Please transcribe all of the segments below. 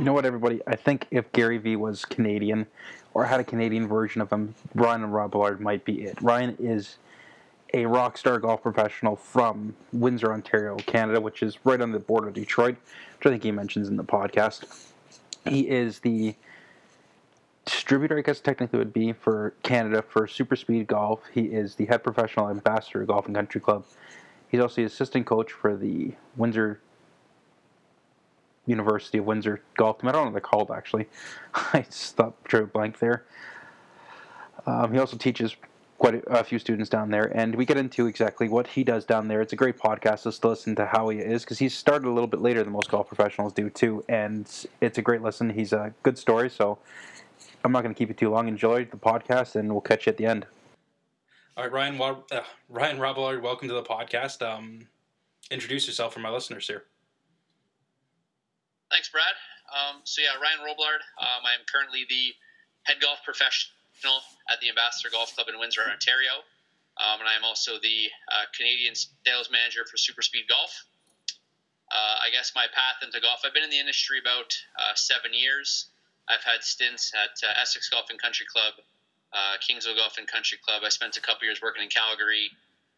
You know what, everybody? I think if Gary Vee was Canadian or had a Canadian version of him, Ryan and Robillard might be it. Ryan is a rock star golf professional from Windsor, Ontario, Canada, which is right on the border of Detroit, which I think he mentions in the podcast. He is the distributor, I guess technically would be for Canada for Super Speed Golf. He is the head professional ambassador of Golf and Country Club. He's also the assistant coach for the Windsor University of Windsor golf team. I don't know what they're called actually. I stopped drew a blank there. Um, he also teaches quite a, a, few students down there, and we get into exactly what he does down there. It's a great podcast just to listen to how he is because he's started a little bit later than most golf professionals do too, and it's a great listen. He's a good story, so I'm not going to keep you too long. Enjoy the podcast, and we'll catch you at the end. All right, Ryan. Uh, Ryan Robillard, welcome to the podcast. Um, introduce yourself for my listeners here. Thanks, Brad. Um, so yeah, Ryan Robillard. Um, I am currently the head golf professional at the Ambassador Golf Club in Windsor, Ontario, um, and I am also the uh, Canadian sales manager for Super Speed Golf. Uh, I guess my path into golf. I've been in the industry about uh, seven years. I've had stints at uh, Essex Golf and Country Club, uh, Kingsville Golf and Country Club. I spent a couple years working in Calgary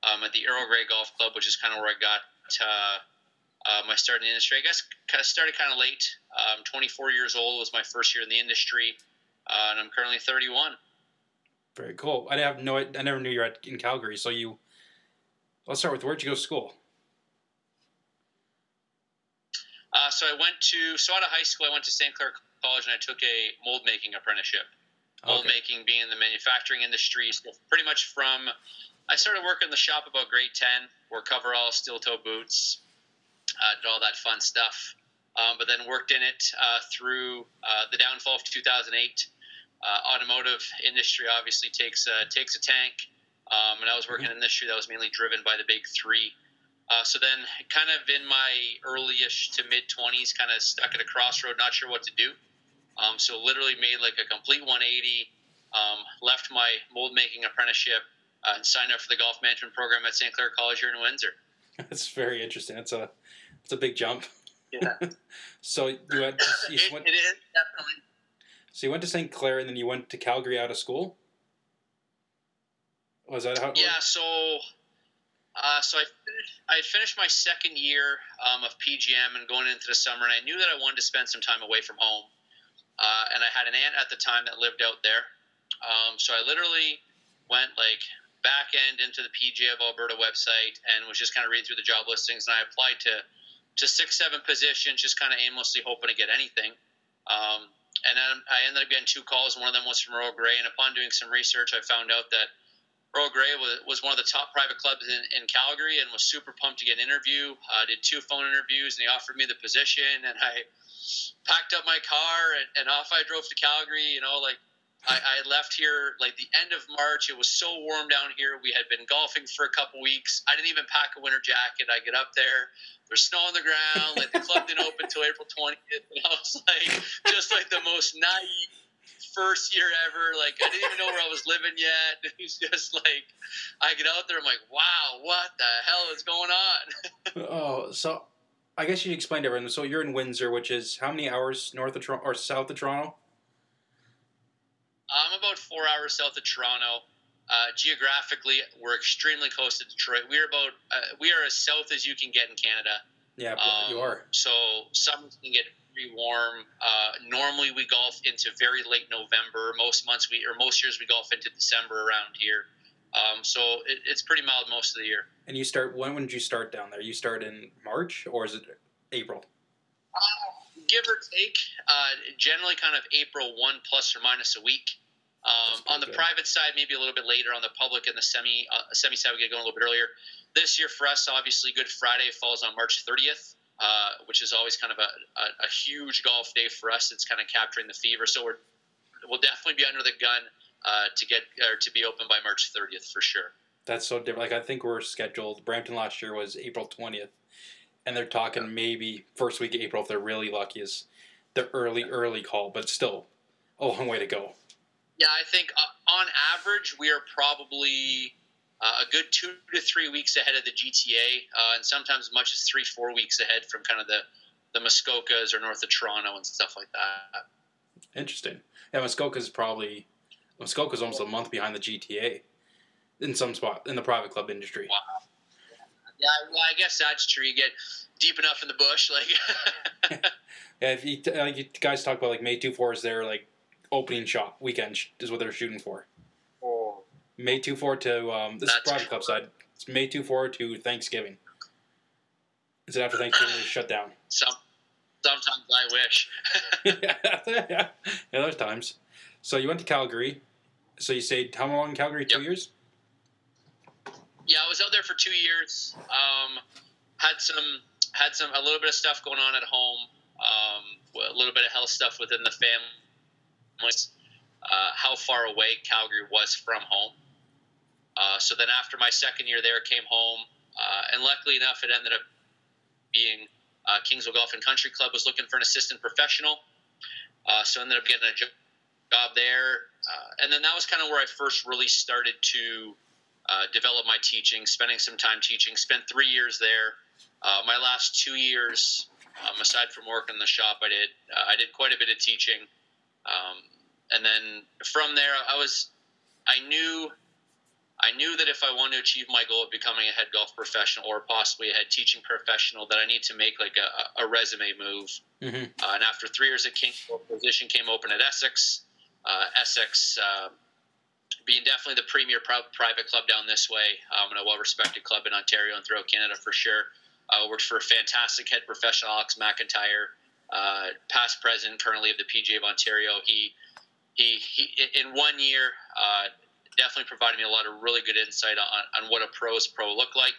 um, at the Earl Grey Golf Club, which is kind of where I got uh, um, I started in the industry. I guess kind of started kind of late. Um, 24 years old was my first year in the industry, uh, and I'm currently 31. Very cool. I have no. I never knew you were at, in Calgary. So you. Let's start with where'd you go to school? Uh, so I went to so out of high school I went to St. Clair College and I took a mold making apprenticeship. Mold okay. making being in the manufacturing industry, so pretty much from I started working in the shop about grade ten, wore coverall, steel toe boots, uh, did all that fun stuff. Um, but then worked in it uh, through uh, the downfall of 2008. Uh, automotive industry obviously takes a, takes a tank, um, and I was working in an industry that was mainly driven by the big three. Uh, so then, kind of in my earlyish to mid 20s, kind of stuck at a crossroad, not sure what to do. Um, so literally made like a complete 180. Um, left my mold making apprenticeship and signed up for the golf management program at St. Clair College here in Windsor. That's very interesting. It's a it's a big jump. Yeah. so you went. To, you it, went, it is definitely. So you went to St. Clair and then you went to Calgary out of school. Was that how? yeah. So. Uh, so I, I had finished my second year um, of PGM and going into the summer, and I knew that I wanted to spend some time away from home. Uh, and I had an aunt at the time that lived out there, um, so I literally went like back end into the PGA of Alberta website and was just kind of reading through the job listings. And I applied to to six, seven positions, just kind of aimlessly hoping to get anything. Um, and then I ended up getting two calls. One of them was from Earl Grey. And upon doing some research, I found out that Earl Grey was, was one of the top private clubs in, in Calgary and was super pumped to get an interview. I uh, did two phone interviews and they offered me the position. And I packed up my car and, and off I drove to Calgary, you know, like I, I, left here like the end of March. It was so warm down here. We had been golfing for a couple weeks. I didn't even pack a winter jacket. I get up there, there's snow on the ground. Like the club didn't open until April 20th, and I was like, just like the most naive first year ever. Like I didn't even know where I was living yet. It was just like I get out there, I'm like, wow, what the hell is going on? oh, so I guess you explained everything. So you're in Windsor, which is how many hours north of Toronto or south of Toronto? I'm about four hours south of Toronto. Uh, geographically, we're extremely close to Detroit. We're about uh, we are as south as you can get in Canada. Yeah, um, you are. So summers can get pretty warm. Uh, normally, we golf into very late November. Most months we or most years we golf into December around here. Um, so it, it's pretty mild most of the year. And you start when? When did you start down there? You start in March or is it April? Uh, give or take. Uh, generally, kind of April one plus or minus a week. Um, on the good. private side, maybe a little bit later. On the public and the semi uh, semi side, we get going a little bit earlier. This year for us, obviously, Good Friday falls on March 30th, uh, which is always kind of a, a, a, huge golf day for us. It's kind of capturing the fever. So we're we'll definitely be under the gun uh, to get or to be open by March 30th for sure. That's so different. Like I think we're scheduled. Brampton last year was April 20th, and they're talking maybe first week of April if they're really lucky is the early early call, but still a long way to go. Yeah, I think uh, on average we are probably uh, a good two to three weeks ahead of the GTA, uh, and sometimes as much as three, four weeks ahead from kind of the the Muskokas or north of Toronto and stuff like that. Interesting. Yeah, Muskoka's probably Muskoka's almost a month behind the GTA in some spot in the private club industry. Wow. Yeah, well, I guess that's true. You get deep enough in the bush, like. yeah, if you, like you guys talk about like May two four is their like opening shot weekend sh- is what they're shooting for. Oh. May two four to um, this is That's private club cool. side. It's May two four to Thanksgiving. Is it after Thanksgiving they shut down? Some, sometimes I wish. yeah, yeah, yeah. There's times. So you went to Calgary. So you stayed how long in Calgary? Two years. Yeah, I was out there for two years. Um, had some had some a little bit of stuff going on at home. Um, a little bit of health stuff within the family. Uh, how far away Calgary was from home. Uh, so then after my second year there, came home, uh, and luckily enough, it ended up being uh, Kingsville Golf and Country Club was looking for an assistant professional. Uh, so ended up getting a job there, uh, and then that was kind of where I first really started to uh, develop my teaching, spending some time teaching. Spent three years there. Uh, my last two years, um, aside from work in the shop, I did uh, I did quite a bit of teaching, um, and then from there, I was I knew I knew that if I wanted to achieve my goal of becoming a head golf professional or possibly a head teaching professional, that I need to make like a, a resume move. Mm-hmm. Uh, and after three years at Kingsville, a position came open at Essex. Uh, Essex uh, being definitely the premier private club down this way, um, and a well-respected club in Ontario and throughout Canada for sure. Uh, works for a fantastic head professional, Alex McIntyre, uh, past president, currently of the PGA of Ontario. He, he, he in one year, uh, definitely provided me a lot of really good insight on, on what a pro's pro look like.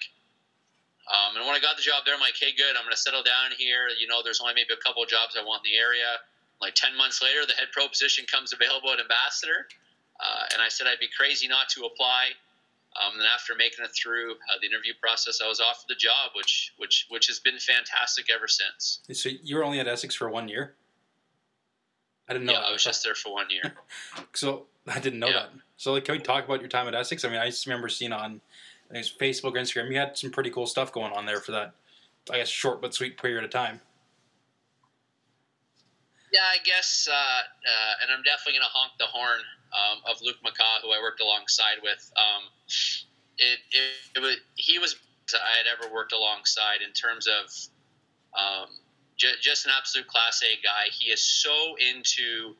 Um, and when I got the job there, I'm like, hey, good, I'm going to settle down here. You know, there's only maybe a couple jobs I want in the area. Like 10 months later, the head pro position comes available at Ambassador. Uh, and I said I'd be crazy not to apply. Um, and after making it through uh, the interview process, I was offered the job, which which which has been fantastic ever since. So you were only at Essex for one year. I didn't know. yeah, that. I was just there for one year. So I didn't know Yeah. that. So like, can we talk about your time at Essex? I mean, I just remember seeing on I think Facebook or Instagram, you had some pretty cool stuff going on there for that, I guess, short but sweet period of time. Yeah, I guess, uh, uh, and I'm definitely going to honk the horn um, of Luke McCaw, who I worked alongside with. Um, it, it, it was he was I had ever worked alongside in terms of um, j- just an absolute class A guy. He is so into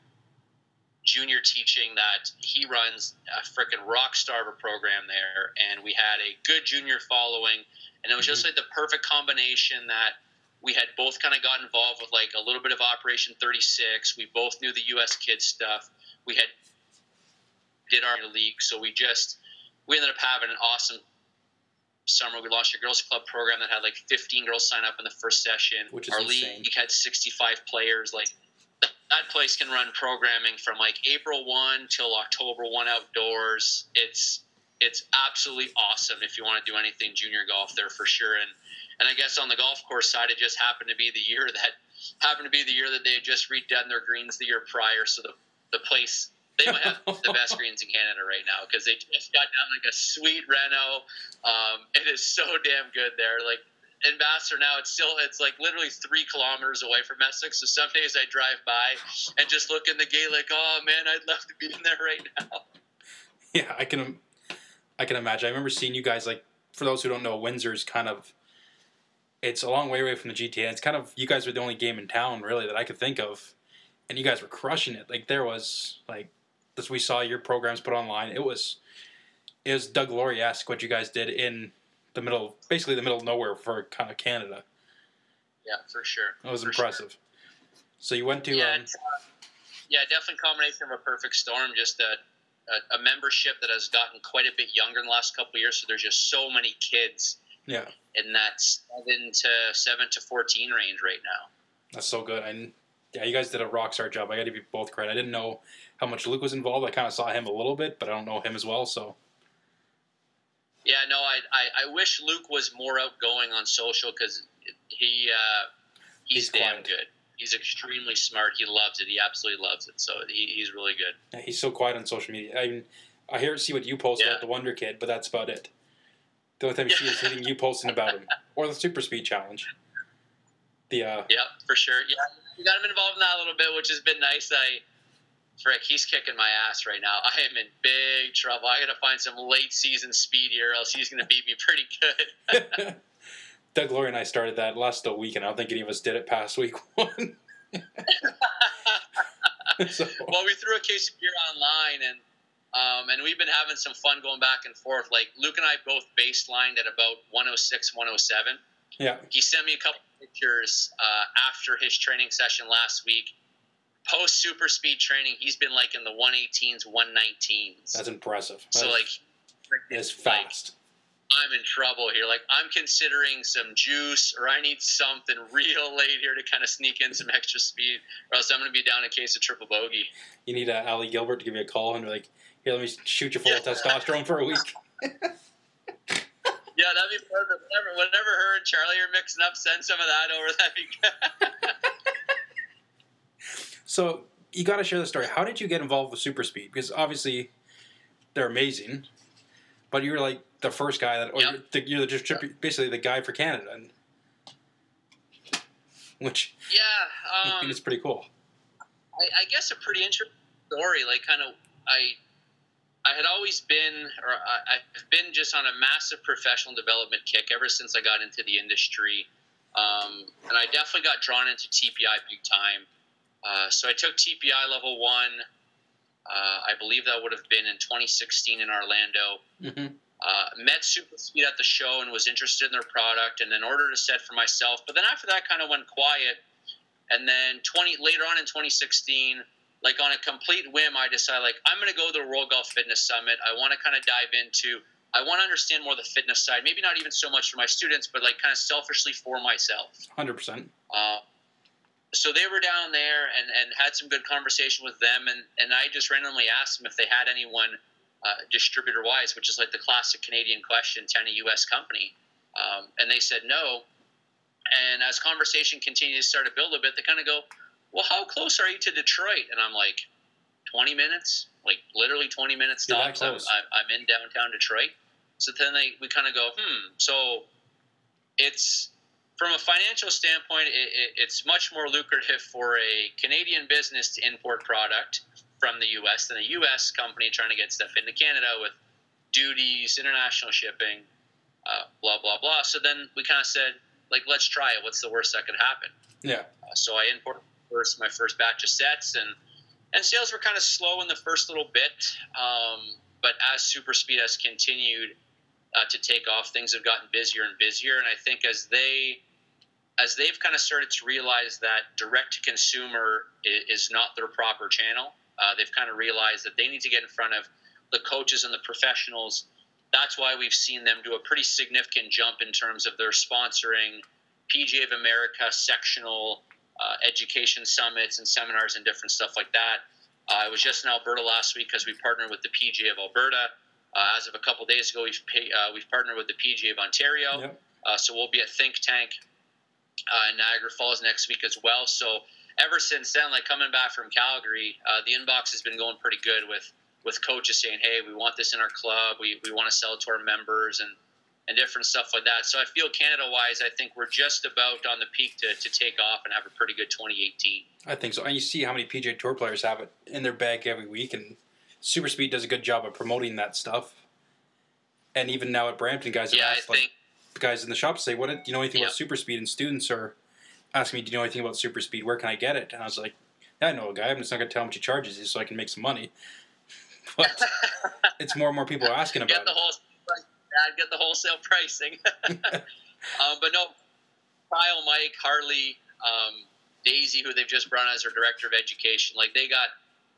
junior teaching that he runs a freaking rock star of a program there, and we had a good junior following, and it was just like the perfect combination that we had both kind of got involved with like a little bit of Operation 36. We both knew the U.S. kids stuff. We had did our league, so we just we ended up having an awesome summer. We launched a girls club program that had like 15 girls sign up in the first session. Which is our insane. league had 65 players. Like that place can run programming from like April 1 till October 1 outdoors. It's it's absolutely awesome if you want to do anything junior golf there for sure. And and I guess on the golf course side, it just happened to be the year that happened to be the year that they had just redone their greens the year prior. So the the place they might have the best greens in Canada right now because they just got down like a sweet reno. Um, it is so damn good there. Like in Ambassador now, it's still it's like literally three kilometers away from Essex. So some days I drive by and just look in the gate like, oh man, I'd love to be in there right now. Yeah, I can, I can imagine. I remember seeing you guys like. For those who don't know, Windsor's kind of. It's a long way away from the GTA. It's kind of you guys were the only game in town really that I could think of, and you guys were crushing it. Like there was like, as we saw your programs put online, it was, it was Doug Laurie esque what you guys did in the middle, basically the middle of nowhere for kind of Canada. Yeah, for sure. That was For sure. impressive. So you went to yeah, um, uh, yeah, definitely combination of a perfect storm. Just a, a, a membership that has gotten quite a bit younger in the last couple of years. So there's just so many kids yeah. in that seven to seven to fourteen range right now. That's so good. And yeah, you guys did a rock star job. I got to give you both credit. I didn't know how much Luke was involved. I kind of saw him a little bit, but I don't know him as well. So Yeah, no, I, I, I wish Luke was more outgoing on social because he uh, he's, He's damn good. He's extremely smart. He loves it. He absolutely loves it. So he, he's really good. yeah, he's so quiet on social media. I mean, I hear see what you post Yeah. about the Wonder Kid, but that's about it. The only time see is hitting you posting about him or the Super Speed Challenge. The uh, Yep, for sure. Yeah, we got him involved in that a little bit, which has been nice. I, frick, he's kicking my ass right now. I am in big trouble. I got to find some late season speed here, else he's going to beat me pretty good. Doug Laurie and I started that last week, and I don't think any of us did it past week one. so, well, we threw a case of beer online, and um, and we've been having some fun going back and forth. Like Luke and I both baselined at about 106, 107. yeah, He sent me a couple pictures uh, after his training session last week. Post super speed training, he's been like in the 118s, 119s. that's impressive. so like, it's like, fast. I'm in trouble here. Like I'm considering some juice, or I need something real late here to kind of sneak in some extra speed, or else I'm going to be down in case of triple bogey. You need uh, Ali Gilbert to give you a call and be like, "Here, let me shoot you full of testosterone for a week." Yeah, that'd be perfect. Whenever, whenever her and Charlie are mixing up, send some of that over. That'd be good. So you got to share the story. How did you get involved with Super Speed? Because obviously they're amazing, but you're like the first guy that, or Yep. you're, the, you're the basically the guy for Canada, and which yeah, I um, think is pretty cool. I, I guess a pretty interesting story. Like, kind of, I, I had always been, or I, I've been just on a massive professional development kick ever since I got into the industry, um, and I definitely got drawn into TPI big time. Uh, so I took TPI level one. Uh, I believe that would have been in 2016 in Orlando. hmm uh, met Super Speed at the show and was interested in their product, and then ordered a set for myself. But then after that, kind of went quiet. And then 20 later on in 2016, like on a complete whim, I decided like I'm going to go to the World Golf Fitness Summit. I want to kind of dive into. I want to understand more the fitness side. Maybe not even so much for my students, but like kind of selfishly for myself. Hundred percent. So they were down there and, and had some good conversation with them, and, and I just randomly asked them if they had anyone uh, distributor wise, which is like the classic Canadian question, to any U.S. company, um, and they said no. And as conversation continued to start to build a bit, they kind of go, "Well, how close are you to Detroit?" And I'm like, "20 minutes, like literally 20 minutes stops. I'm, I'm in downtown Detroit." So then they we kind of go, "Hmm." So it's from a financial standpoint, it, it, it's much more lucrative for a Canadian business to import product from the U.S. than a U.S. company trying to get stuff into Canada with duties, international shipping, uh, blah blah blah. So then we kind of said, like, let's try it. What's the worst that could happen? Yeah. Uh, so I imported first my first batch of sets, and and sales were kind of slow in the first little bit. Um, but as Super Speed has continued uh, to take off, things have gotten busier and busier. And I think as they as they've kind of started to realize that direct to consumer is, is not their proper channel, uh, they've kind of realized that they need to get in front of the coaches and the professionals. That's why we've seen them do a pretty significant jump in terms of their sponsoring PGA of America sectional uh, education summits and seminars and different stuff like that. Uh, I was just in Alberta last week because we partnered with the PGA of Alberta. Uh, as of a couple days ago, we've pay, uh, we've partnered with the PGA of Ontario. Yep. Uh, so we'll be at Think Tank uh, in Niagara Falls next week as well. So ever since then, like coming back from Calgary, uh, the inbox has been going pretty good with with coaches saying, "Hey, we want this in our club. We, we want to sell it to our members and and different stuff like that." So I feel Canada wise, I think we're just about on the peak to, to take off and have a pretty good 2018. I think so. And you see how many PGA Tour players have it in their bag every week, and Super Speed does a good job of promoting that stuff. And even now at Brampton, guys have Yeah, I asked like guys in the shop say, "What do you know anything Yeah. about Super Speed?" And students are asking me, "Do you know anything about Super Speed? Where can I get it?" And I was like, "Yeah, I know a guy. I'm just not going to tell him much he charges you, so I can make some money." But it's more and more people are asking get about the it. whole Dad, get the wholesale pricing. um, but no, Kyle, Mike, Harley, um, Daisy, who they've just brought on as their director of education, like they got,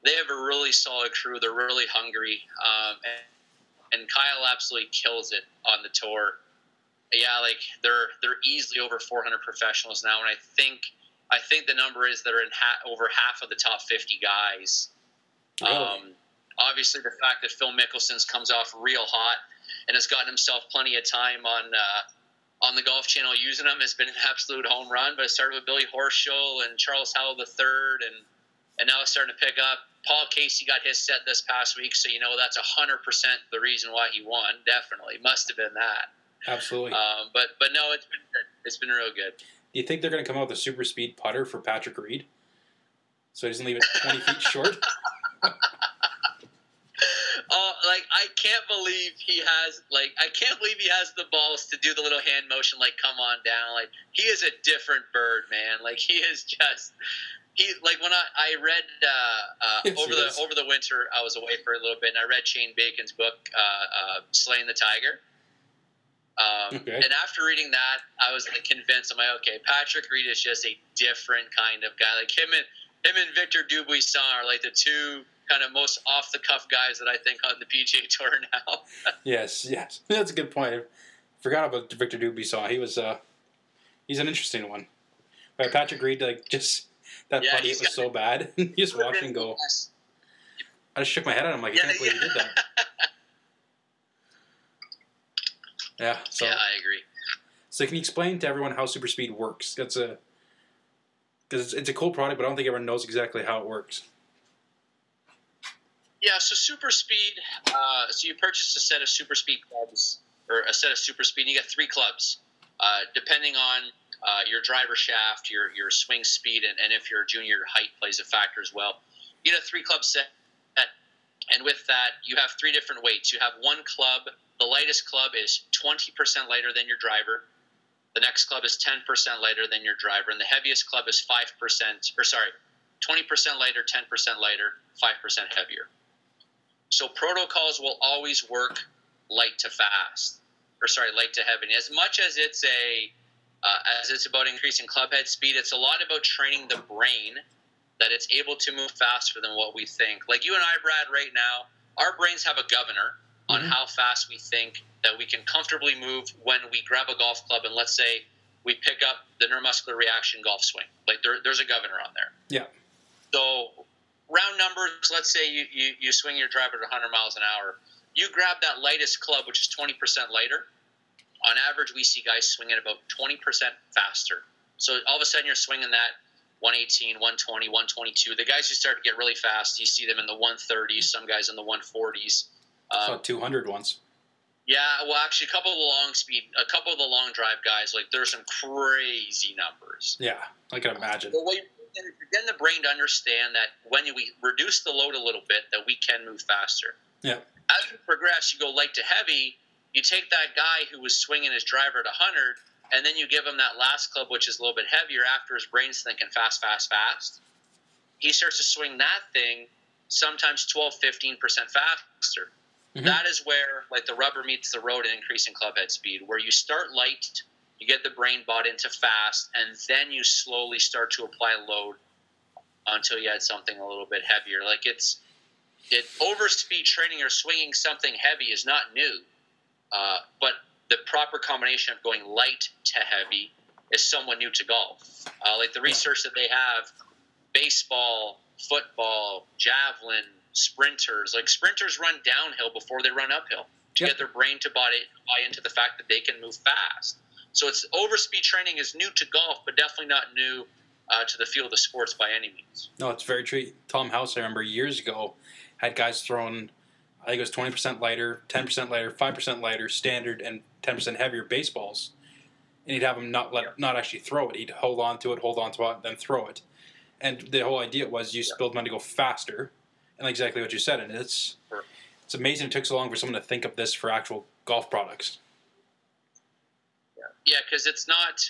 they have a really solid crew. They're really hungry, um, and, and Kyle absolutely kills it on the tour. Yeah, like they're they're easily over 400 professionals now, and I think I think the number is they're in ha- over half of the top 50 guys. Really? Um, obviously, the fact that Phil Mickelson's comes off real hot and has gotten himself plenty of time on uh, on the Golf Channel using them has been an absolute home run. But it started with Billy Horschel and Charles Howell III, and and now it's starting to pick up. Paul Casey got his set this past week, so you know that's hundred percent the reason why he won. Definitely, must have been that. Absolutely. Um, but but no, it's been it's been real good. Do you think they're going to come out with a super speed putter for Patrick Reed? So he doesn't leave it 20 feet short? Oh, like I can't believe he has like I can't believe he has the balls to do the little hand motion like come on down. Like he is a different bird, man. Like he is just he like when I, I read uh, uh, over the over the winter I was away for a little bit and I read Shane Bacon's book uh, uh, Slaying the Tiger. Um, Okay. And after reading that, I was like convinced. I'm like, okay, Patrick Reed is just a different kind of guy. Like him and him and Victor Dubuisson are like the two kind of most off the cuff guys that I think on the PGA Tour now. yes, yes. That's a good point. I forgot about Victor Dubuisson. He was, uh, he's an interesting one. But Patrick Reed, like, just, that Yeah, putt he's was got- so bad. you just watch and go. I just shook my head at him like, I Yeah, can't believe he did that. Yeah, so, yeah, I agree. so can you explain to everyone how super speed works? That's a, because it's, it's a cool product, but I don't think everyone knows exactly how it works. Yeah, so super speed. Uh, so you purchase a set of super speed clubs, or a set of super speed. And you get three clubs, uh, depending on uh, your driver shaft, your your swing speed, and, and if you're a junior, height plays a factor as well. You get a three club set, and with that, you have three different weights. You have one club. The lightest club is 20% lighter than your driver. The next club is 10% lighter than your driver, and the heaviest club is 5%, or sorry, 20% lighter, 10% lighter, 5% heavier. So protocols will always work light to fast, or sorry, light to heavy. As much as it's a uh, as it's about increasing club head speed, it's a lot about training the brain that it's able to move faster than what we think. Like you and I, Brad, right now, our brains have a governor on Mhm. how fast we think that we can comfortably move when we grab a golf club and let's say we pick up the neuromuscular reaction golf swing. Like there, there's a governor on there. Yeah. So round numbers, let's say you, you, you swing your driver at 100 miles an hour. You grab that lightest club, which is 20% lighter. On average, we see guys swinging about 20% faster. So all of a sudden, you're swinging that 118, 120, 122. The guys who start to get really fast, you see them in the 130s, some guys in the 140s. I Um, saw 200 once. yeah, well, actually, a couple of the long speed, a couple of the long drive guys, like there's some crazy numbers. Yeah, I can imagine. But what you're getting the brain to understand that when we reduce the load a little bit, that we can move faster. Yeah. As you progress, you go light to heavy. You take that guy who was swinging his driver at 100, and then you give him that last club, which is a little bit heavier. After his brain's thinking fast, fast, fast, he starts to swing that thing sometimes 12, 15 percent faster. Mhm. That is where like the rubber meets the road in increasing club head speed, where you start light, you get the brain bought into fast, and then you slowly start to apply load until you add something a little bit heavier. Like it's it over speed training or swinging something heavy is not new, uh, but the proper combination of going light to heavy is somewhat new to golf. Uh, like the research that they have, baseball, football, javelin, sprinters. Like sprinters run downhill before they run uphill to Yep. get their brain to buy, buy into the fact that they can move fast. So it's over speed training is new to golf, but definitely not new uh, to the field of sports by any means. No, it's very true. Tom House, I remember years ago, had guys throwing, I think it was 20% lighter, 10% lighter, 5% lighter, standard, and 10% heavier baseballs. And he'd have them not let, not actually throw it. He'd hold on to it, hold on to it, then throw it. And the whole idea was you Yeah. build money to go faster, and exactly what you said. And it's Sure. it's amazing it took so long for someone to think of this for actual golf products. Yeah, because it's not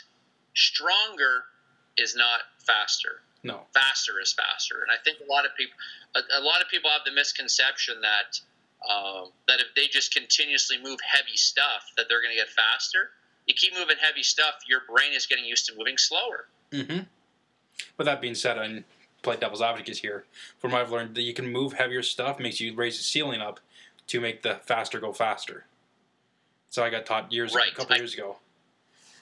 stronger is not faster. No, Faster is faster, and I think a lot of people, a, a lot of people have the misconception that um, that if they just continuously move heavy stuff, that they're going to get faster. You keep moving heavy stuff, your brain is getting used to moving slower. Mm-hmm. But that being said, I play devil's advocate here. From what I've learned, that you can move heavier stuff makes you raise the ceiling up to make the faster go faster. So I got taught years Right. a couple I- years ago.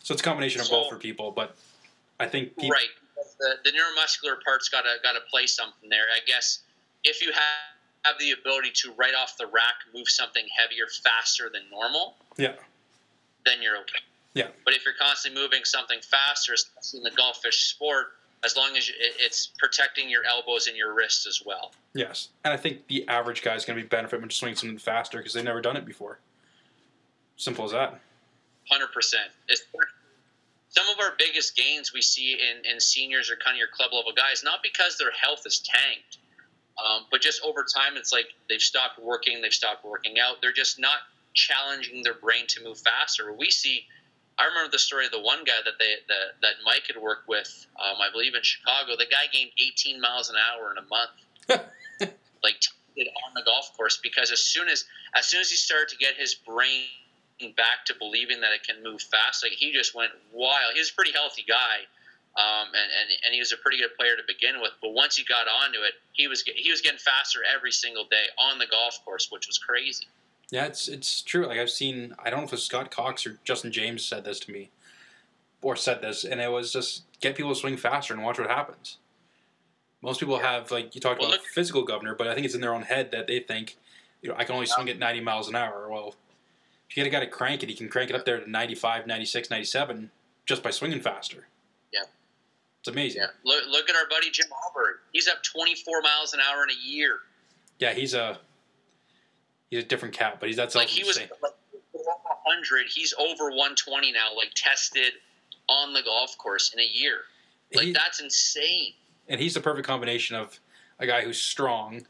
So it's a combination of So- both for people, but I think people, Right. The, the neuromuscular part's got to got to play something there. I guess if you have have the ability to right off the rack move something heavier faster than normal, Yeah. then you're okay. Yeah. But if you're constantly moving something faster, especially in the golf fish sport, as long as you, it's protecting your elbows and your wrists as well. yes, and I think the average guy is going to be benefit from swinging something faster because they've never done it before. Simple as that. Hundred percent. some of our biggest gains we see in, in seniors or kind of your club level guys, not because their health is tanked, um, but just over time, it's like they've stopped working, they've stopped working out. They're just not challenging their brain to move faster. We see. I remember the story of the one guy that they that, that Mike had worked with, um, I believe in Chicago. The guy gained 18 miles an hour in a month, like on the golf course, because as soon as as soon as he started to get his brain back to believing that it can move fast, like he just went wild. He was a pretty healthy guy, um, and, and and he was a pretty good player to begin with. But once he got onto it, he was he was getting faster every single day on the golf course, which was crazy. Yeah, it's it's true. Like I've seen, I don't know if Scott Cox or Justin James said this to me, or said this, and it was just get people to swing faster and watch what happens. Most people have like you talked Well, about look- physical governor, but I think it's in their own head that they think, you know, I can only swing at 90 miles an hour. Well, if you get a guy to crank it, he can crank it up there to 95, 96, 97 just by swinging faster. Yeah. It's amazing. Yeah, look, look at our buddy Jim Alberg. He's up 24 miles an hour in a year. Yeah, he's a he's a different cat, but he's that's Like he was like 100. He's over 120 now, like tested on the golf course in a year. Like He- that's insane. and he's the perfect combination of a guy who's strong,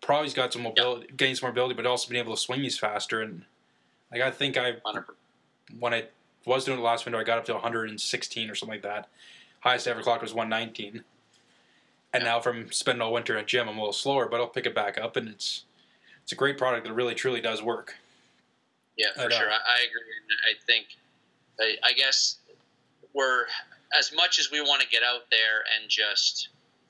probably's got some mobility, gained some mobility, but also being able to swing these faster. And like I think I 100%. when I was doing the last window, I got up to 116 or something like that. Highest ever clocked was 119. And now from spending all winter at gym, I'm a little slower, but I'll pick it back up, and it's it's a great product that really truly does work. Yeah, for know. Uh, sure. I, I agree. And I think, I, I guess, we're as much as we want to get out there and just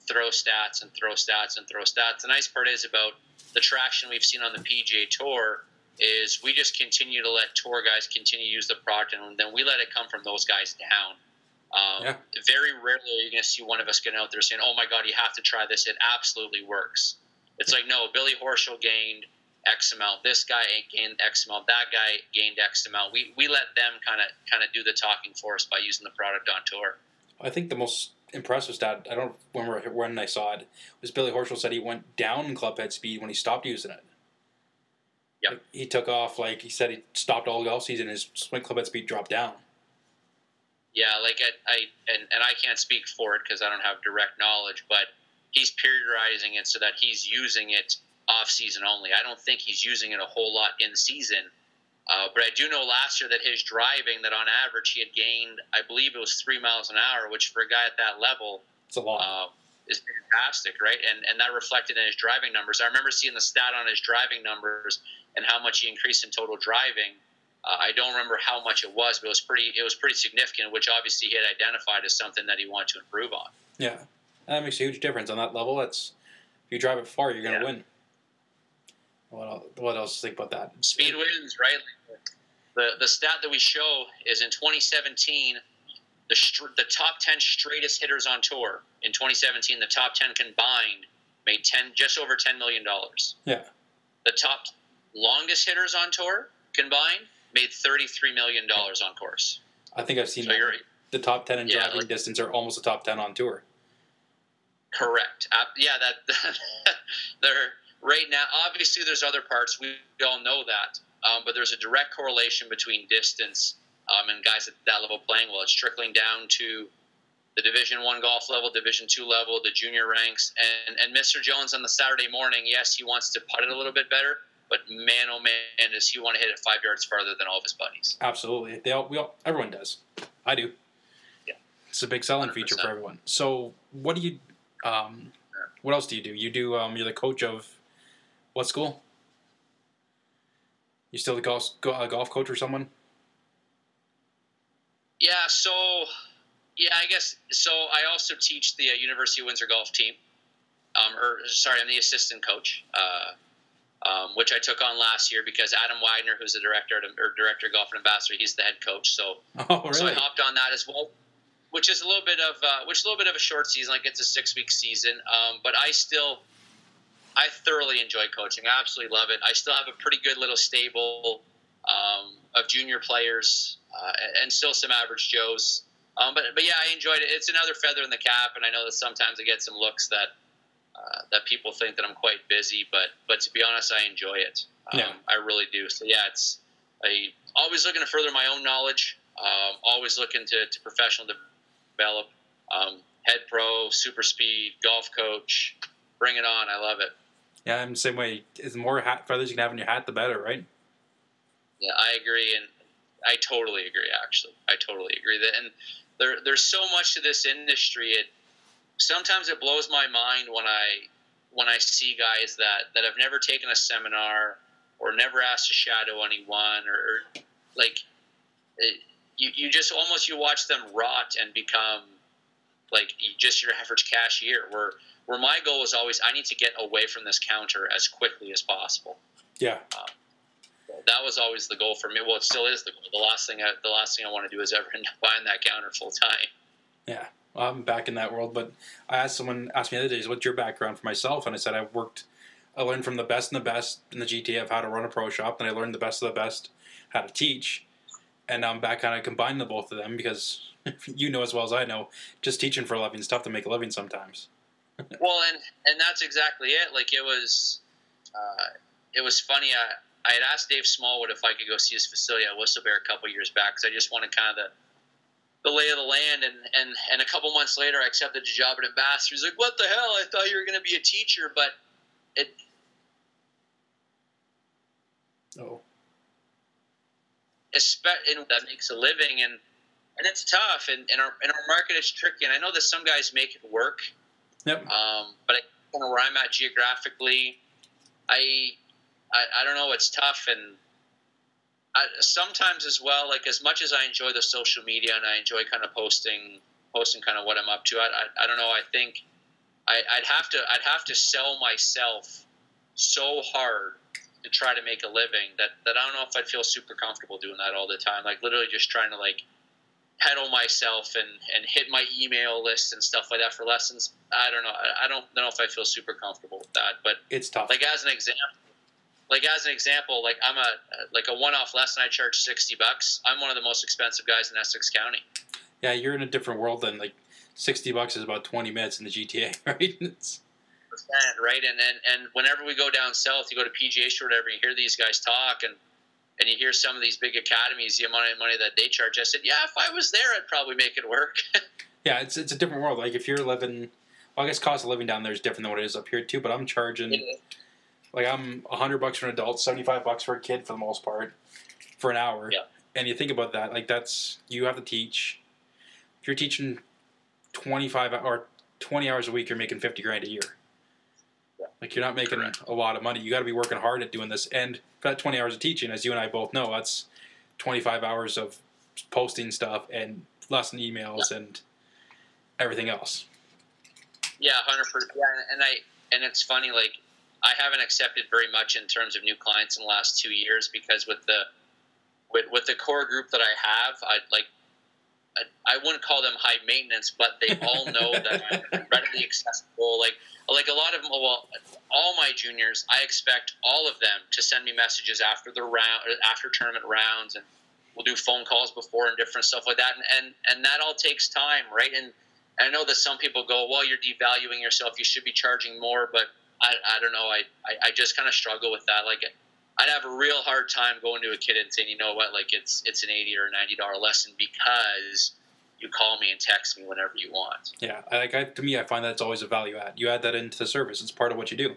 throw stats and throw stats and throw stats. The nice part is about the traction we've seen on the PGA Tour is we just continue to let tour guys continue to use the product, and then we let it come from those guys down. Um, Yeah. Very rarely are you going to see one of us get out there saying, "Oh my God, you have to try this. It absolutely works." It's like, no, Billy Horschel gained X amount. This guy gained X amount. That guy gained X amount. We, we let them kind of kind of do the talking for us by using the product on tour. I think the most impressive stat I don't remember when I saw it was Billy Horschel said he went down in club head speed when he stopped using it. Yep. Like, he took off like he said he stopped all golf season. His swing club head speed dropped down. Yeah, like I, I and, and I can't speak for it because I don't have direct knowledge, but he's periodizing it so that he's using it off season only. I don't think he's using it a whole lot in season. Uh, but I do know last year that his driving, that on average he had gained, I believe it was three miles an hour, which for a guy at that level, It's a lot. uh, is fantastic, right? And and that reflected in his driving numbers. I remember seeing the stat on his driving numbers and how much he increased in total driving. Uh, I don't remember how much it was, but it was pretty. It was pretty significant, which obviously he had identified as something that he wanted to improve on. yeah, that makes a huge difference on that level. That's if you drive it far, you're gonna Yeah. win. What else, what else to think about that? Speed wins, right? The the stat that we show is in 2017, the str- the top 10 straightest hitters on tour in 2017, the top 10 combined made 10 just over 10 million dollars. Yeah. The top longest hitters on tour combined made 33 million dollars on course. I think I've seen So the top ten in Yeah, driving like- distance are almost the top ten on tour. Correct. Uh, yeah, that they're right now. Obviously, there's other parts. We all know that, um, but there's a direct correlation between distance um, and guys at that level playing well. It's trickling down to the Division One golf level, Division Two level, the junior ranks, and and Mr. Jones on the Saturday morning. Yes, he wants to putt it a little bit better, but man, oh man, does he want to hit it five yards farther than all of his buddies. Absolutely, they all, we all, everyone does. I do. Yeah. it's a big selling feature for everyone. So, what do you? Um, what else do you do? You do. Um, you're the coach of what school? You still the golf go- uh, golf coach or someone? Yeah, so yeah, I guess so. I also teach the uh, University of Windsor golf team. Um, or sorry, I'm the assistant coach, uh, um, which I took on last year because Adam Widener, who's the director at, or director of golf and ambassador, he's the head coach. So Oh, so I really? hopped on that as well, which is a little bit of uh, which is a little bit of a short season, like it's a six week season. Um, but I still, I thoroughly enjoy coaching. I absolutely love it. I still have a pretty good little stable um, of junior players uh, and still some average Joes. Um, but but yeah, I enjoyed it. It's another feather in the cap, and I know that sometimes I get some looks that. Uh, that people think that I'm quite busy, but but to be honest, I enjoy it. Um, Yeah. I really do. So yeah, it's I always looking to further my own knowledge Um, always looking to, to professional develop. Um, head pro, super speed, golf coach. Bring it on. I love it. Yeah, I'm the same way. Is more hat feathers you can have in your hat, the better, right? Yeah, I agree, and I totally agree. Actually, I totally agree. That and there, there's so much to this industry. It sometimes it blows my mind when I when I see guys that that have never taken a seminar or never asked to shadow anyone or, or like it, you, you just almost you watch them rot and become like just your average cashier where where my goal was always I need to get away from this counter as quickly as possible. Yeah. Um, that was always the goal for me. Well, it still is the goal. The last thing I, the last thing I want to do is ever end up buying that counter full time. Yeah, I'm back in that world. But I asked someone asked me the other days, "What's your background?" For myself, and I said I worked. I learned from the best and the best in the GTA of how to run a pro shop, and I learned the best of the best how to teach. And I'm back kind of combining the both of them because you know as well as I know, just teaching for a living is tough to make a living sometimes. well, and and that's exactly it. Like it was, uh, it was funny. I I had asked Dave Smallwood if I could go see his facility at Whistle Bear a couple years back because I just wanted kind of the the lay of the land. And, and, and a couple months later, I accepted a job at Ambassador. He's like, what the hell? I thought you were going to be a teacher, but it. Oh. And that makes a living, and and it's tough. And in our in our market, is tricky. And I know that some guys make it work. Yep. Um, but I, where I'm at geographically, I, I I don't know. It's tough, and I, sometimes as well, like as much as I enjoy the social media and I enjoy kind of posting, posting kind of what I'm up to. I, I, I don't know. I think I, would have to, I'd have to sell myself so hard to try to make a living that, that I don't know if I'd feel super comfortable doing that all the time. Like literally just trying to like peddle myself and, and hit my email list and stuff like that for lessons. I don't know. I, I don't know if I feel super comfortable with that, but it's tough. Like as an example, like as an example, like I'm a like a one-off lesson. I charge sixty bucks. I'm one of the most expensive guys in Essex County. Yeah, you're in a different world than like sixty bucks is about twenty minutes in the GTA, right? It's, right, and, and and whenever we go down south, you go to PGA or whatever, you hear these guys talk, and and you hear some of these big academies, the amount of money that they charge. I said, yeah, if I was there, I'd probably make it work. yeah, it's it's a different world. Like if you're living, well, I guess cost of living down there is different than what it is up here too. But I'm charging. Like I'm hundred bucks for an adult, seventy five bucks for a kid for the most part, for an hour. Yeah. And you think about that, like that's you have to teach. If you're teaching twenty five or twenty hours a week, you're making fifty grand a year. Yeah. Like you're not making Correct. a lot of money. You got to be working hard at doing this. And for that twenty hours of teaching, as you and I both know, that's twenty five hours of posting stuff and lesson emails yeah. and everything else. Yeah, hundred percent. Yeah, and I and it's funny like I haven't accepted very much in terms of new clients in the last two years because with the with, with the core group that I have, I like I, I wouldn't call them high maintenance, but they all know that I'm readily accessible. Like like a lot of oh, well, all my juniors, I expect all of them to send me messages after the round, after tournament rounds, and we'll do phone calls before and different stuff like that. And and, and that all takes time, right? And, and I know that some people go, well, you're devaluing yourself. You should be charging more, but I, I don't know. I, I, I just kind of struggle with that. Like, I'd have a real hard time going to a kid and saying, you know what, like it's it's an eighty or ninety dollar lesson because you call me and text me whenever you want. Yeah, I, like I, to me, I find that's always a value add. You add that into the service; it's part of what you do.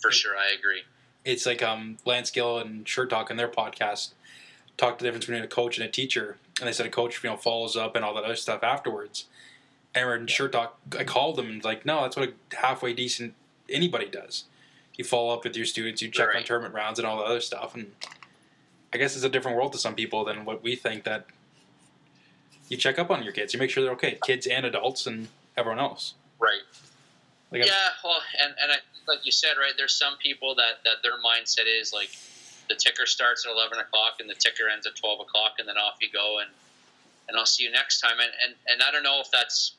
For sure, I agree. It's like um, Lance Gill and Shirt Talk in their podcast talked the difference between a coach and a teacher, and they said a coach, you know, follows up and all that other stuff afterwards. Aaron Shirt Talk, I called them and like, no, that's what a halfway decent anybody does. You follow up with your students, you check right. on tournament rounds and all the other stuff, and I guess it's a different world to some people than what we think that you check up on your kids. You make sure they're okay, kids and adults and everyone else. Right. Like yeah, well, and, and I, like you said, right, there's some people that, that their mindset is like the ticker starts at 11 o'clock and the ticker ends at 12 o'clock and then off you go and, and I'll see you next time. And, and, and I don't know if that's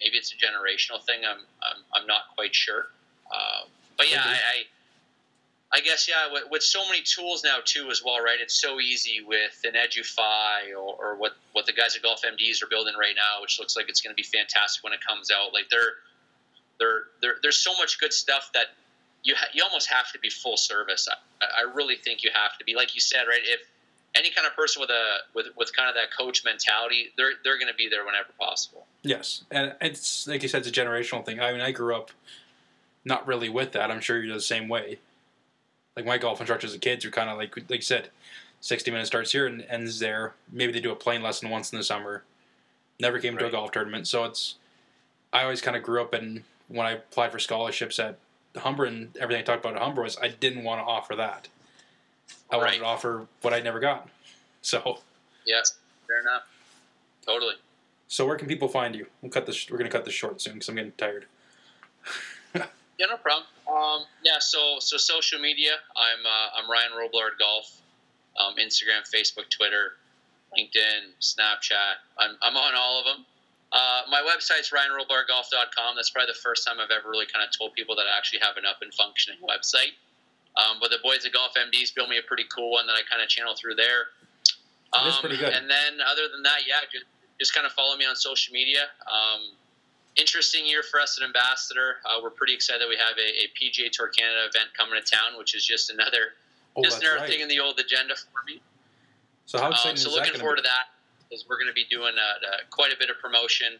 maybe it's a generational thing. I'm I'm, I'm not quite sure. Uh, but yeah, I, I, I guess yeah. With, with, so many tools now too, as well, right? It's so easy with an Edufii or, or what what the guys at Golf MDs are building right now, which looks like it's going to be fantastic when it comes out. Like they're they're, they're there's so much good stuff that you ha- you almost have to be full service. I, I really think you have to be. Like you said, right? If any kind of person with a with with kind of that coach mentality, they're they're going to be there whenever possible. Yes, and it's like you said, it's a generational thing. I mean, I grew up not really with that. I'm sure you're the same way. Like my golf instructors as kids are kind of like like you said, 60 minutes starts here and ends there. Maybe they do a playing lesson once in the summer. Never came to a golf tournament, so it's. I always kind of grew up in when I applied for scholarships at Humber and everything I talked about at Humber was I didn't want to offer that. I wanted to offer what I never got. So Yes, fair enough. Totally. so where can people find you? We'll cut this. We're gonna cut this short soon because I'm getting tired. Yeah, no problem. Um, yeah, so so social media. I'm uh, I'm Ryan Robillard Golf. Um, Instagram, Facebook, Twitter, LinkedIn, Snapchat. I'm I'm on all of them. Uh, my website's ryanrobillardgolf.com. That's probably the first time I've ever really kind of told people that I actually have an up and functioning website. Um, but the boys at Golf MDs built me a pretty cool one that I kind of channel through there. It is pretty good. And then other than that, yeah, just just kind of follow me on social media. Um, interesting year for us at Ambassador. Uh, we're pretty excited that we have a, a PGA Tour Canada event coming to town, which is just another Oh, just that's another right. thing in the old agenda for me. So how exciting Um, so looking forward be? to that because we're going to be doing uh uh quite a bit of promotion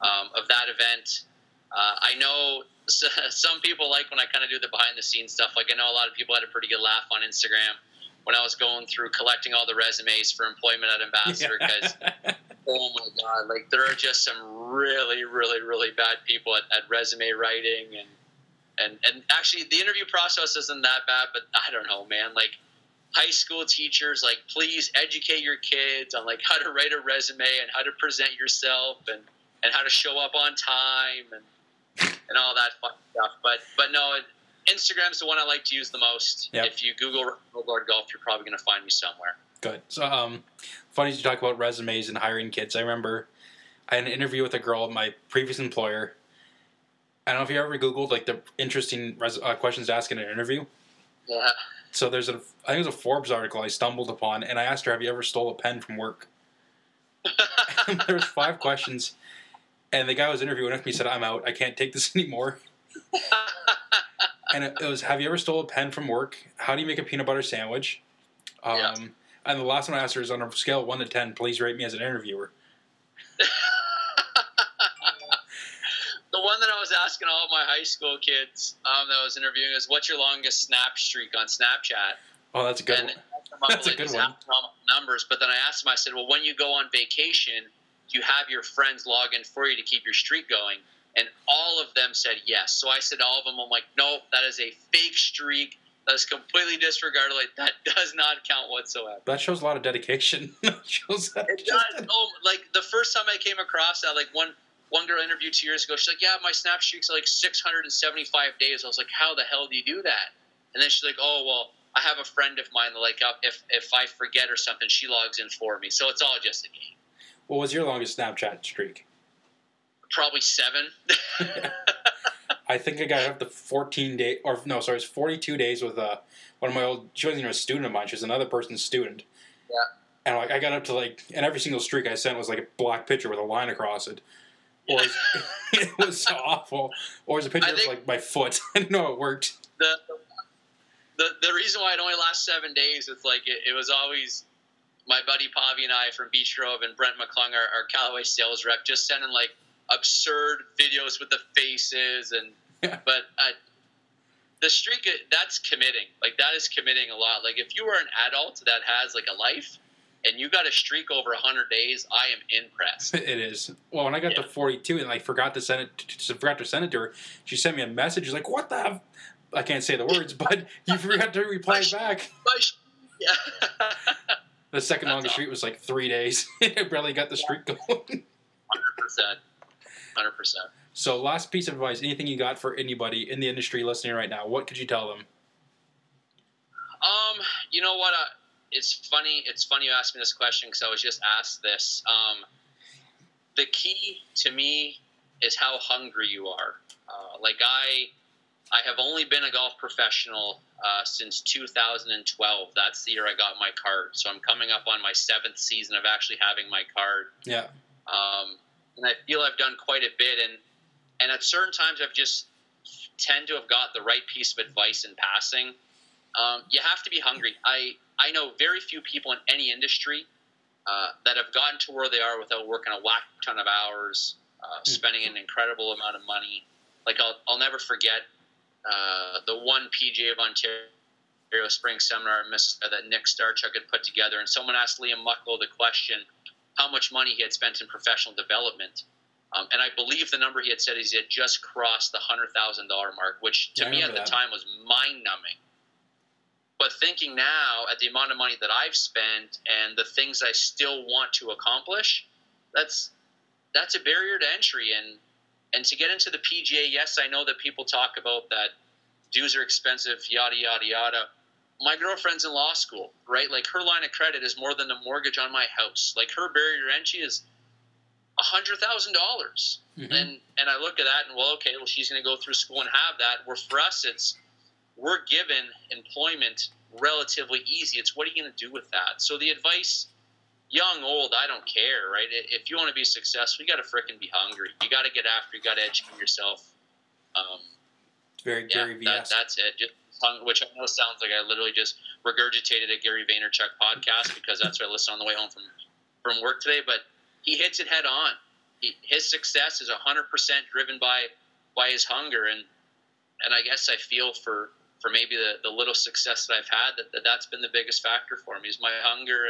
um, of that event. Uh, I know s- some people like when I kind of do the behind the scenes stuff. Like I know a lot of people had a pretty good laugh on Instagram when I was going through collecting all the resumes for employment at Ambassador because oh my god, like there are just some really, really, really bad people at, at resume writing and and and actually the interview process isn't that bad, but I don't know, man. Like high school teachers, like please educate your kids on like how to write a resume and how to present yourself and and how to show up on time and and all that fun stuff. But but no. Instagram's the one I like to use the most. Yep. If you Google Robillard Golf, you're probably going to find me somewhere. Good. So, um, funny you talk about resumes and hiring kids. I remember I had an interview with a girl at my previous employer. I don't know if you ever Googled like the interesting res- uh, questions to ask in an interview. Yeah. So there's a, I think it was a Forbes article I stumbled upon, and I asked her, "Have you ever stole a pen from work?" there's five questions, and the guy was interviewing with me said, "I'm out. I can't take this anymore." and it, it was, "Have you ever stole a pen from work? How do you make a peanut butter sandwich?" Um, Yeah. And the last one I asked her is on a scale of one to ten. Please rate me as an interviewer. the one that I was asking all my high school kids um, that I was interviewing is, "What's your longest snap streak on Snapchat?" Oh, that's a good and one. That's a good one. numbers. But then I asked him, I said, "Well, when you go on vacation, you have your friends log in for you to keep your streak going?" And all of them said yes. So I said, to all of them, I'm like, "Nope, that is a fake streak. That is completely disregarded. Like that does not count whatsoever." That shows a lot of dedication. It does. Oh, like the first time I came across that, like one one girl interviewed two years ago. She's like, "Yeah, my snap streak's like 675 days." I was like, "How the hell do you do that?" And then she's like, "Oh, well, I have a friend of mine that like uh, if if I forget or something, she logs in for me. So it's all just a game. What was your longest Snapchat streak? Probably seven. I think I got up to 14 days, or no, sorry, it's 42 days with uh, one of my old. She wasn't even a student of mine; she was another person's student. Yeah. And like I got up to like, and every single streak I sent was like a black picture with a line across it. Or it was, it was so awful. Or it was a picture of like my foot. I didn't know it worked. the, the the reason why it only lasts seven days is like it, it was always my buddy Pavi and I from Beach Grove and Brent McClung, our, our Callaway sales rep, just sending like absurd videos with the faces and Yeah. but uh, the streak that's committing like that is committing a lot like if you are an adult that has like a life and you got a streak over 100 days i am impressed It is. Well, when I got to Yeah. 42 42 and I forgot to send it, to, forgot to send it to her, she sent me a message. She's like, "What the?" F-? I can't say the words, but you forgot to reply back. My yeah The second That's longest streak was like three days. it barely got the streak going. 100% 100% So, last piece of advice: anything you got for anybody in the industry listening right now? What could you tell them? Um, you know what? Uh, it's funny. It's funny you asked me this question because I was just asked this. Um, the key to me is how hungry you are. Uh, like I, I have only been a golf professional uh, since 2012. That's the year I got my card. So I'm coming up on my seventh season of actually having my card. Yeah, Um, and I feel I've done quite a bit, and and at certain times I've just tend to have got the right piece of advice in passing. Um, you have to be hungry. I I know very few people in any industry uh, that have gotten to where they are without working a whack ton of hours, uh, spending an incredible amount of money. Like I'll, I'll never forget uh, the one PGA of Ontario Spring Seminar in Mississauga that Nick Starchuk had put together, and someone asked Liam Mucklow the question how much money he had spent in professional development. Um, and I believe the number he had said is he had just crossed the hundred thousand dollar mark, which to Yeah, me at the that. time was mind numbing. But thinking now at the amount of money that I've spent and the things I still want to accomplish, that's that's a barrier to entry. And and to get into the PGA, yes, I know that people talk about that dues are expensive, yada yada yada. My girlfriend's in law school, right? Like her line of credit is more than the mortgage on my house. Like her barrier entry is a hundred thousand dollars. Mhm. And and I look at that and well, okay, well she's going to go through school and have that. Where for us, it's we're given employment relatively easy. It's what are you going to do with that? So the advice, young, old, I don't care, right? If you want to be successful, you got to frickin' be hungry. You got to get after. You got to educate yourself. Um, It's very yeah, Gary Vee. that, that's it. Just hung, which I know sounds like I literally just regurgitated a Gary Vaynerchuk podcast because that's what I listened on the way home from from work today. But he hits it head on. He, his success is hundred percent driven by by his hunger, and and I guess I feel for for maybe the, the little success that I've had that, that that's been the biggest factor for me is my hunger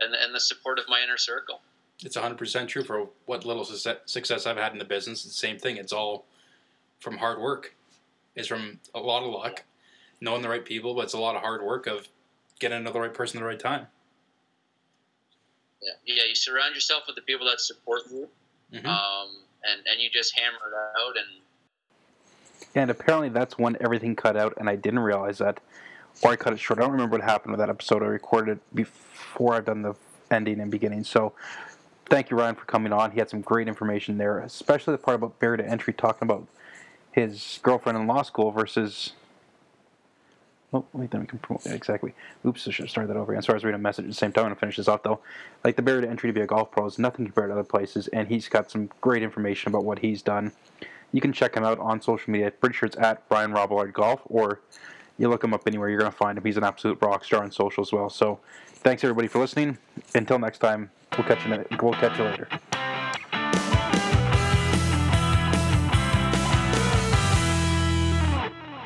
and and the support of my inner circle. It's 100% true for what little success success I've had in the business. It's the same thing. It's all from hard work. It's from a lot of luck, knowing the right people, but it's a lot of hard work of getting another right person at the right time. Yeah, yeah. You surround yourself with the people that support you, Mhm. um, and and you just hammer it out and. And apparently that's when everything cut out, and I didn't realize that, or I cut it short. I don't remember what happened with that episode. I recorded it before I've done the ending and beginning. So, thank you, Ryan, for coming on. He had some great information there, especially the part about barrier to entry, talking about his girlfriend in law school versus. Oh, wait, then we can promote exactly. Oops, I should have started that over again. Sorry, I was reading a message at the same time. I'm going to finish this off, though. Like, the barrier to entry to be a golf pro is nothing compared to other places, and he's got some great information about what he's done. You can check him out on social media. Pretty sure it's at Brian Robillard Golf, or you look him up anywhere, you're going to find him. He's an absolute rock star on social as well. So, thanks everybody for listening. Until next time, we'll catch you. We'll catch you later.